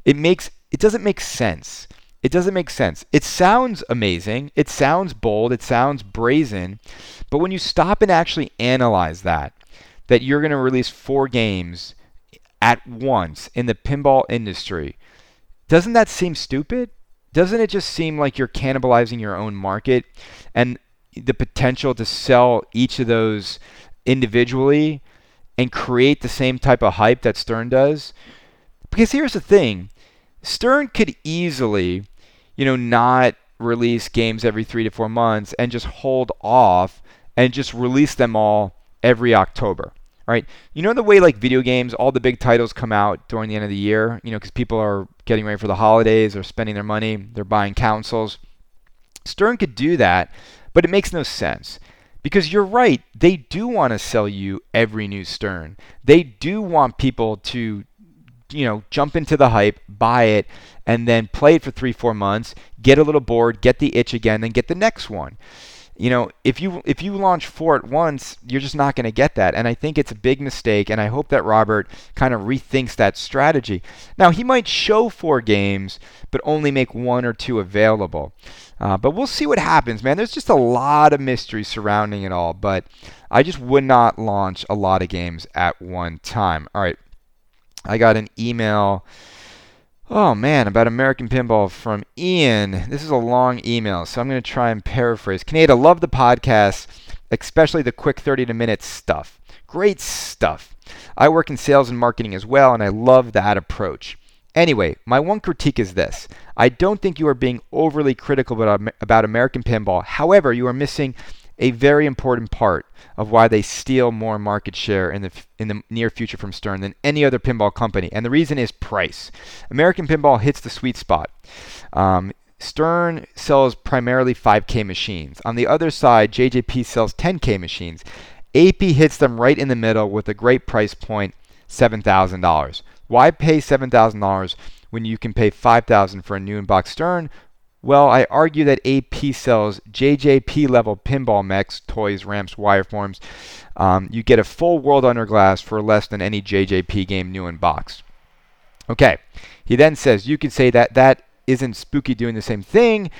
It makes it doesn't make sense. It doesn't make sense. It sounds amazing. It sounds bold. It sounds brazen. But when you stop and actually analyze that, that you're going to release four games at once in the pinball industry, doesn't that seem stupid? doesn't it just seem like you're cannibalizing your own market and the potential to sell each of those individually and create the same type of hype that Stern does? Because here's the thing Stern could easily, you know, not release games every three to four months and just hold off and just release them all every October. Right? You know the way like video games, all the big titles come out during the end of the year, you know, because people are getting ready for the holidays, they're spending their money, they're buying consoles. Stern could do that, but it makes no sense. Because you're right, they do want to sell you every new Stern. They do want people to you know, jump into the hype, buy it, and then play it for three, four months, get a little bored, get the itch again, then get the next one. You know, if you if you launch four at once, you're just not going to get that. And I think it's a big mistake. And I hope that Robert kind of rethinks that strategy. Now he might show four games, but only make one or two available. Uh, but we'll see what happens, man. There's just a lot of mystery surrounding it all. But I just would not launch a lot of games at one time. All right. I got an email. Oh man, about American Pinball from Ian. This is a long email, so I'm going to try and paraphrase. Kaneda, love the podcast, especially the quick 30 to minute stuff. Great stuff. I work in sales and marketing as well, and I love that approach. Anyway, my one critique is this. I don't think you are being overly critical about, about American Pinball. However, you are missing a very important part of why they steal more market share in the in the near future from Stern than any other pinball company, and the reason is price. American Pinball hits the sweet spot. Um, Stern sells primarily 5K machines. On the other side, JJP sells 10K machines. AP hits them right in the middle with a great price point, $7,000. Why pay $7,000 when you can pay 5,000 for a new in-box Stern well, I argue that AP sells JJP level pinball mechs, toys, ramps, wireforms. Um, you get a full world under glass for less than any JJP game new in box. Okay, he then says you could say that that isn't Spooky doing the same thing.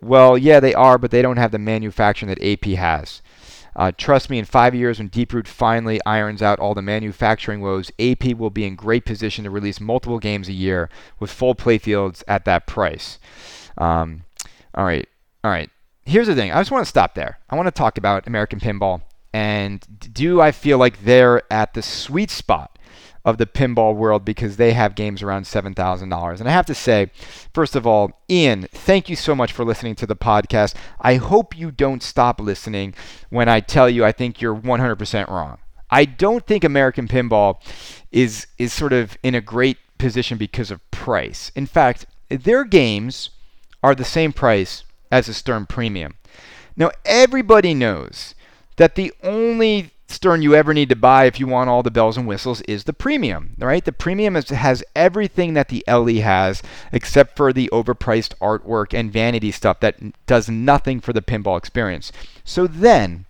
Well, yeah, they are, but they don't have the manufacturing that AP has. Uh, trust me, in five years, when Deeproot finally irons out all the manufacturing woes, AP will be in great position to release multiple games a year with full playfields at that price. Um, all right, all right. Here's the thing. I just want to stop there. I want to talk about American pinball, and do I feel like they're at the sweet spot of the pinball world because they have games around $7,000. And I have to say, first of all, Ian, thank you so much for listening to the podcast. I hope you don't stop listening when I tell you I think you're 100% wrong. I don't think American pinball is is sort of in a great position because of price. In fact, their games are the same price as a Stern Premium. Now, everybody knows that the only Stern you ever need to buy if you want all the bells and whistles is the Premium, right? The Premium is, has everything that the LE has except for the overpriced artwork and vanity stuff that does nothing for the pinball experience. So then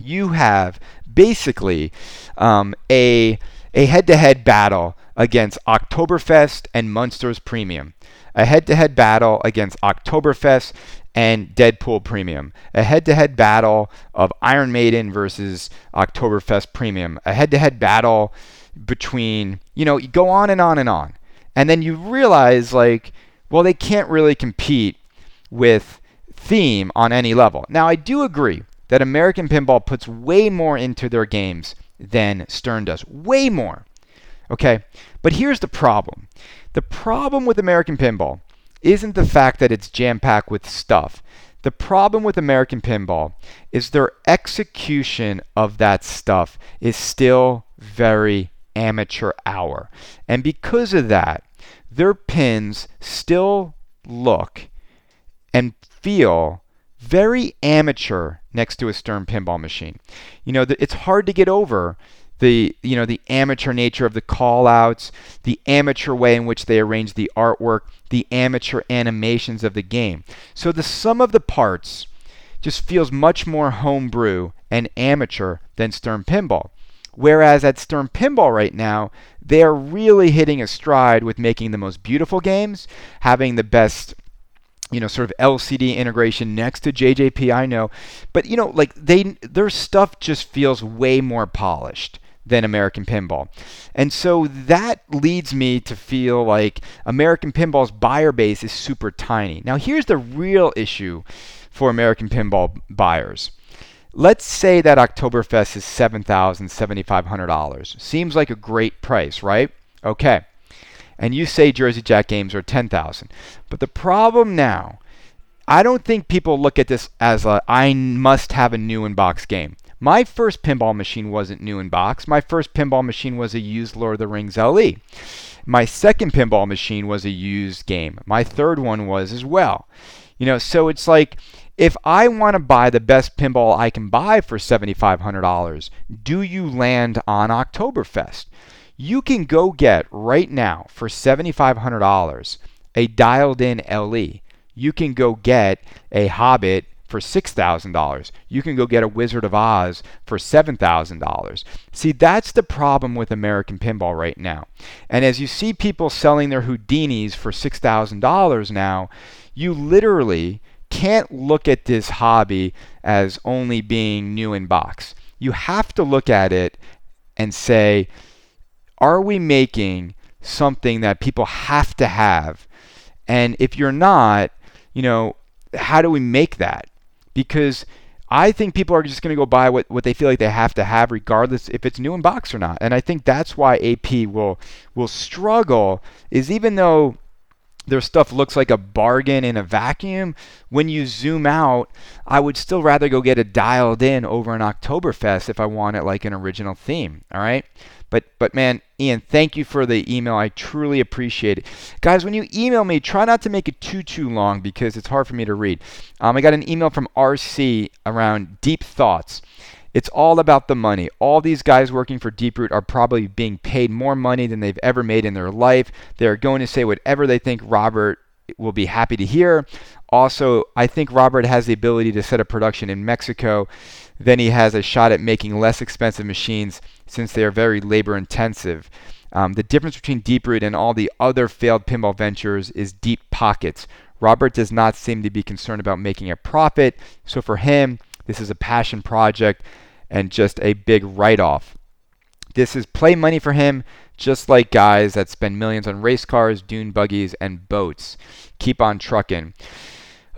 you have basically um, a a head-to-head battle against Oktoberfest and Munster's Premium a head to head battle against Oktoberfest and Deadpool Premium, a head to head battle of Iron Maiden versus Oktoberfest Premium, a head to head battle between, you know, you go on and on and on. And then you realize, like, well, they can't really compete with theme on any level. Now, I do agree that American Pinball puts way more into their games than Stern does. Way more. Okay? But here's the problem the problem with American Pinball isn't the fact that it's jam packed with stuff. The problem with American Pinball is their execution of that stuff is still very amateur hour. And because of that, their pins still look and feel very amateur next to a Stern pinball machine. You know, it's hard to get over the you know the amateur nature of the call outs, the amateur way in which they arrange the artwork, the amateur animations of the game. So the sum of the parts just feels much more homebrew and amateur than Stern Pinball. Whereas at Stern Pinball right now, they are really hitting a stride with making the most beautiful games, having the best you know sort of LCD integration next to JJP I know but you know like they their stuff just feels way more polished than American Pinball. And so that leads me to feel like American Pinball's buyer base is super tiny. Now, here's the real issue for American Pinball buyers. Let's say that Oktoberfest is $7,000, $7,500. Seems like a great price, right? Okay. And you say Jersey Jack games are 10,000. But the problem now, I don't think people look at this as a I must have a new in box game. My first pinball machine wasn't new in box. My first pinball machine was a used Lord of the Rings LE. My second pinball machine was a used game. My third one was as well. You know, so it's like if I want to buy the best pinball I can buy for $7,500, do you land on Oktoberfest? You can go get right now for $7,500 a dialed in LE. You can go get a Hobbit for $6,000. You can go get a Wizard of Oz for $7,000. See, that's the problem with American pinball right now. And as you see people selling their Houdinis for $6,000 now, you literally can't look at this hobby as only being new in box. You have to look at it and say, are we making something that people have to have? And if you're not, you know, how do we make that? Because I think people are just going to go buy what, what they feel like they have to have, regardless if it's new in box or not. And I think that's why AP will will struggle. Is even though their stuff looks like a bargain in a vacuum, when you zoom out, I would still rather go get a dialed in over an Oktoberfest if I want it like an original theme. All right. But but man, Ian, thank you for the email. I truly appreciate it. Guys, when you email me, try not to make it too too long because it's hard for me to read. Um, I got an email from RC around deep thoughts. It's all about the money. All these guys working for Deeproot are probably being paid more money than they've ever made in their life. They're going to say whatever they think Robert will be happy to hear. Also, I think Robert has the ability to set up production in Mexico. Then he has a shot at making less expensive machines since they are very labor intensive. Um, the difference between Deeproot and all the other failed pinball ventures is deep pockets. Robert does not seem to be concerned about making a profit, so for him, this is a passion project and just a big write off. This is play money for him, just like guys that spend millions on race cars, dune buggies, and boats. Keep on trucking.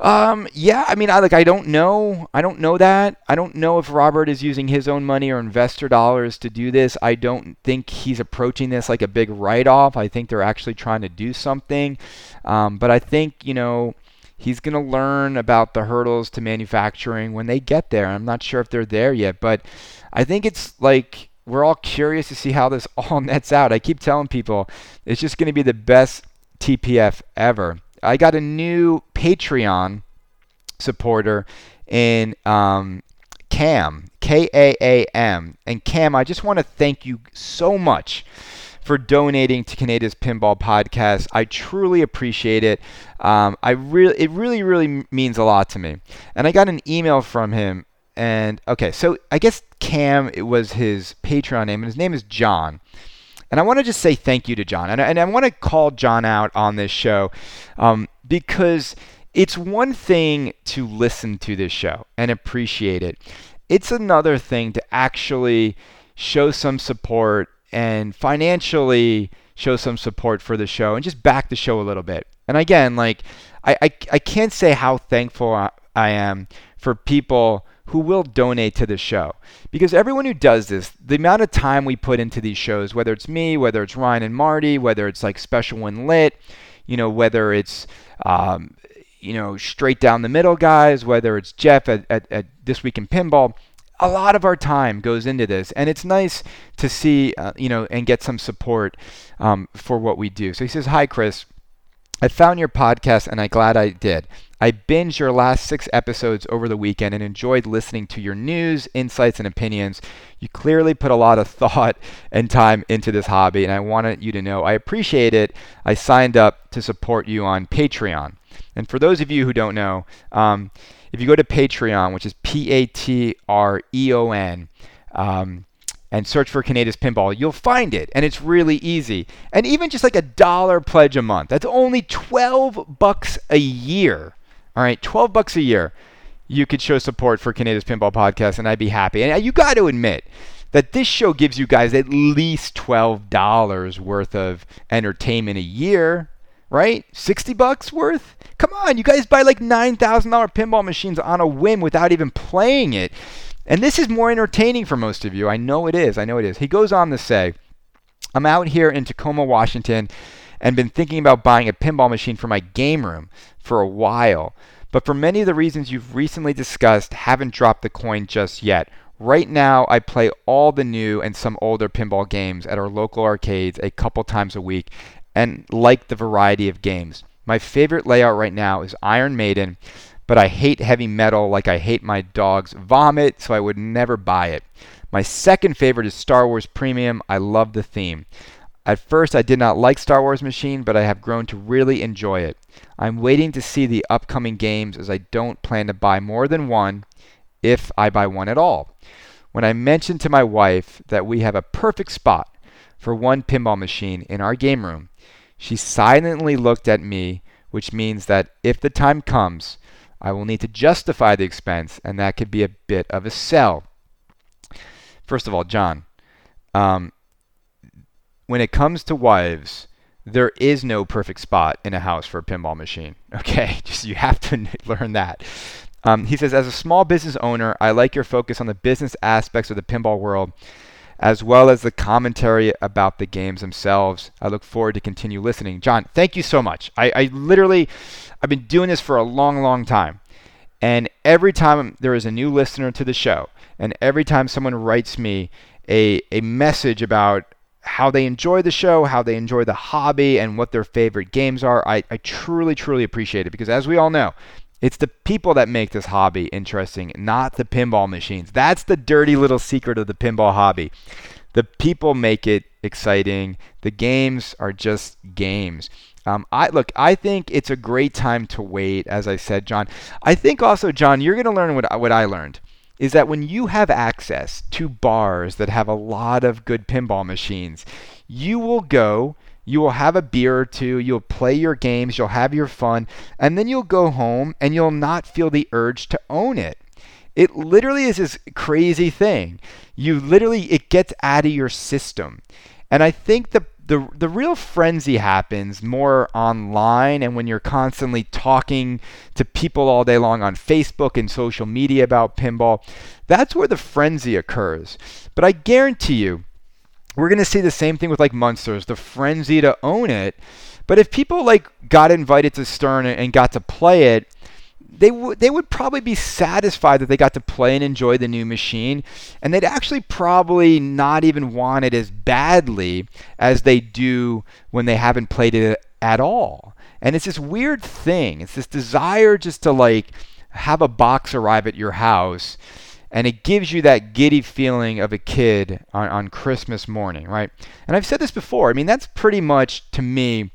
Um, yeah, I mean, I like, I don't know. I don't know that. I don't know if Robert is using his own money or investor dollars to do this. I don't think he's approaching this like a big write-off. I think they're actually trying to do something. Um, but I think you know he's going to learn about the hurdles to manufacturing when they get there. I'm not sure if they're there yet, but I think it's like we're all curious to see how this *laughs* all nets out. I keep telling people it's just going to be the best TPF ever. I got a new Patreon supporter in um, Cam, K A A M. And Cam, I just want to thank you so much for donating to Kaneda's Pinball Podcast. I truly appreciate it. Um, I really, it really, really means a lot to me. And I got an email from him. And okay, so I guess Cam it was his Patreon name, and his name is John. And I want to just say thank you to John. And, and I want to call John out on this show um, because it's one thing to listen to this show and appreciate it, it's another thing to actually show some support and financially show some support for the show and just back the show a little bit. And again, like, I, I, I can't say how thankful I, I am for people who will donate to the show. Because everyone who does this, the amount of time we put into these shows, whether it's me, whether it's Ryan and Marty, whether it's like Special When Lit, you know, whether it's, um, you know, straight down the middle guys, whether it's Jeff at, at, at This Week in Pinball, a lot of our time goes into this, and it's nice to see, uh, you know, and get some support um, for what we do. So he says, "Hi, Chris. I found your podcast, and I'm glad I did. I binged your last six episodes over the weekend and enjoyed listening to your news, insights, and opinions. You clearly put a lot of *laughs* thought and time into this hobby, and I wanted you to know I appreciate it. I signed up to support you on Patreon. And for those of you who don't know, um, if you go to Patreon, which is P A T R E O N, um, and search for Kaneda's Pinball, you'll find it. And it's really easy. And even just like a dollar pledge a month, that's only 12 bucks a year all right, 12 bucks a year. You could show support for Kaneda's Pinball Podcast, and I'd be happy. And uh, you got to admit, that this show gives you guys at least $12 worth of entertainment a year, right? 60 bucks worth? Come on, you guys buy like $9,000 pinball machines on a whim without even playing it. And this is more entertaining for most of you. I know it is. I know it is. He goes on to say, I'm out here in Tacoma, Washington, and been thinking about buying a pinball machine for my game room for a while. But for many of the reasons you've recently discussed, haven't dropped the coin just yet. Right now, I play all the new and some older pinball games at our local arcades a couple times a week and like the variety of games. My favorite layout right now is Iron Maiden, but I hate heavy metal like I hate my dog's vomit, so I would never buy it. My second favorite is Star Wars Premium. I love the theme. At first, I did not like Star Wars Machine, but I have grown to really enjoy it. I'm waiting to see the upcoming games as I don't plan to buy more than one, if I buy one at all. When I mentioned to my wife that we have a perfect spot for one pinball machine in our game room, she silently looked at me, which means that if the time comes, I will need to justify the expense, and that could be a bit of a sell. First of all, John, um, when it comes to wives, there is no perfect spot in a house for a pinball machine. *laughs* Okay, *laughs* just you have to *laughs* learn that. Um, he says, as a small business owner, I like your focus on the business aspects of the pinball world, as well as the commentary about the games themselves. I look forward to continue listening. John, thank you so much. I, I literally, I've been doing this for a long, long time, and every time there is a new listener to the show, and every time someone writes me a a message about how they enjoy the show, how they enjoy the hobby, and what their favorite games are. I, I truly, truly appreciate it because, as we all know, it's the people that make this hobby interesting, not the pinball machines. That's the dirty little secret of the pinball hobby. The people make it exciting. The games are just games. Um, I look. I think it's a great time to wait. As I said, John. I think also, John, you're going to learn what what I learned is that when you have access to bars that have a lot of good pinball machines, you will go, you will have a beer or two, you'll play your games, you'll have your fun, and then you'll go home and you'll not feel the urge to own it. It literally is this crazy thing. You literally, it gets out of your system. And I think the the the real frenzy happens more online and when you're constantly talking to people all day long on Facebook and social media about pinball. That's where the frenzy occurs. But I guarantee you, we're going to see the same thing with like Munsters, the frenzy to own it. But if people like got invited to Stern and got to play it, they would they would probably be satisfied that they got to play and enjoy the new machine. And they'd actually probably not even want it as badly as they do when they haven't played it at all. And it's this weird thing. It's this desire just to like have a box arrive at your house and it gives you that giddy feeling of a kid on, on Christmas morning, right? And I've said this before. I mean, that's pretty much to me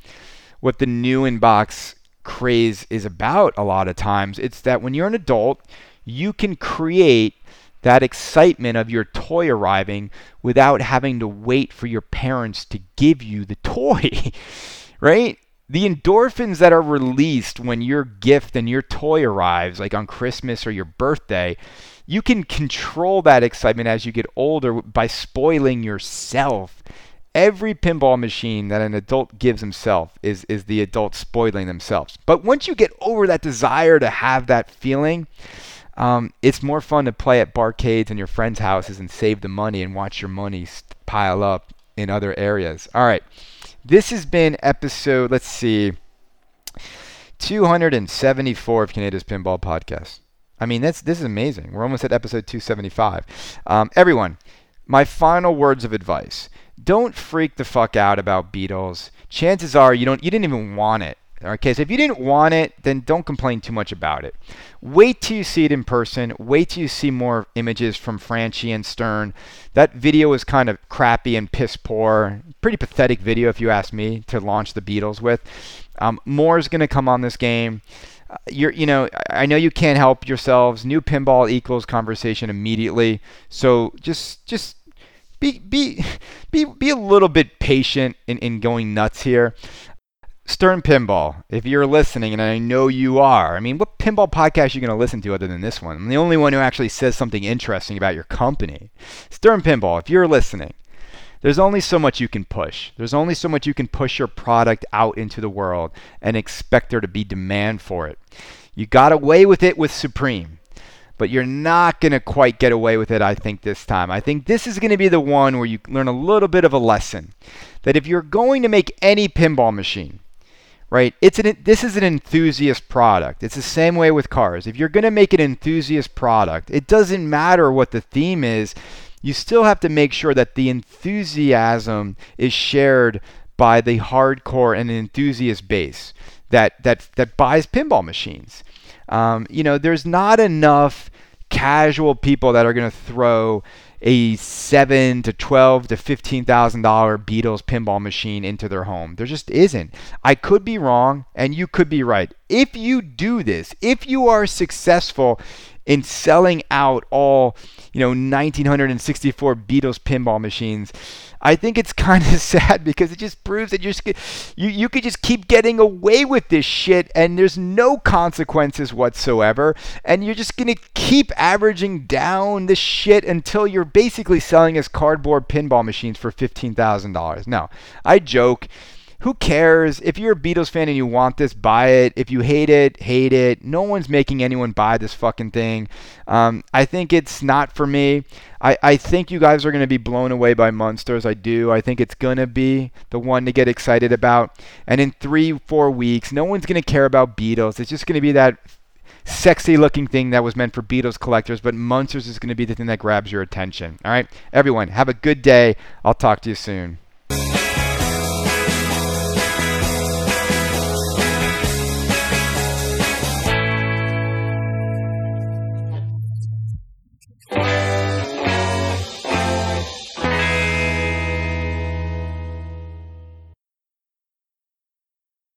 what the new in box craze is about a lot of times. It's that when you're an adult, you can create that excitement of your toy arriving without having to wait for your parents to give you the toy, *laughs* right? The endorphins that are released when your gift and your toy arrives, like on Christmas or your birthday, you can control that excitement as you get older by spoiling yourself every pinball machine that an adult gives himself is is the adult spoiling themselves. But once you get over that desire to have that feeling, um, it's more fun to play at barcades and your friends' houses and save the money and watch your money pile up in other areas. All right, this has been episode. Let's see. 274 of Kaneda's Pinball Podcast. I mean, that's this is amazing. We're almost at episode 275. Um, everyone, my final words of advice don't freak the fuck out about Beatles. Chances are you don't you didn't even want it. Okay, so if you didn't want it, then don't complain too much about it. Wait till you see it in person. Wait till you see more images from Franchi and Stern. That video was kind of crappy and piss poor. Pretty pathetic video, if you ask me, to launch the Beatles with. Um, more is going to come on this game. You're, you know, I know you can't help yourselves. New pinball equals conversation immediately. So just, just be be *laughs* be be a little bit patient in, in going nuts here. Stern Pinball, if you're listening, and I know you are, I mean, what pinball podcast are you going to listen to other than this one? I'm the only one who actually says something interesting about your company. Stern Pinball, if you're listening, there's only so much you can push. There's only so much you can push your product out into the world and expect there to be demand for it. You got away with it with Supreme, but you're not going to quite get away with it, I think, this time. I think this is going to be the one where you learn a little bit of a lesson that if you're going to make any pinball machine, right? It's an this is an enthusiast product. It's the same way with cars. If you're going to make an enthusiast product, it doesn't matter what the theme is. You still have to make sure that the enthusiasm is shared by the hardcore and enthusiast base that that that buys pinball machines. Um, you know, there's not enough casual people that are going to throw a seven to twelve to fifteen thousand dollar Beatles pinball machine into their home. There just isn't. I could be wrong, and you could be right. If you do this, if you are successful in selling out all, you know, 1964 Beatles pinball machines, I think it's kind of *laughs* sad because it just proves that you're you you could just keep getting away with this shit and there's no consequences whatsoever and you're just going to keep averaging down this shit until you're basically selling as cardboard pinball machines for $15,000. No, I joke who cares? If you're a Beatles fan and you want this, buy it. If you hate it, hate it. No one's making anyone buy this fucking thing. Um, I think it's not for me. I, I think you guys are going to be blown away by Munsters. I do. I think it's going to be the one to get excited about. And in three, four weeks, no one's going to care about Beatles. It's just going to be that sexy looking thing that was meant for Beatles collectors, but Munsters is going to be the thing that grabs your attention. All right, everyone, have a good day. I'll talk to you soon.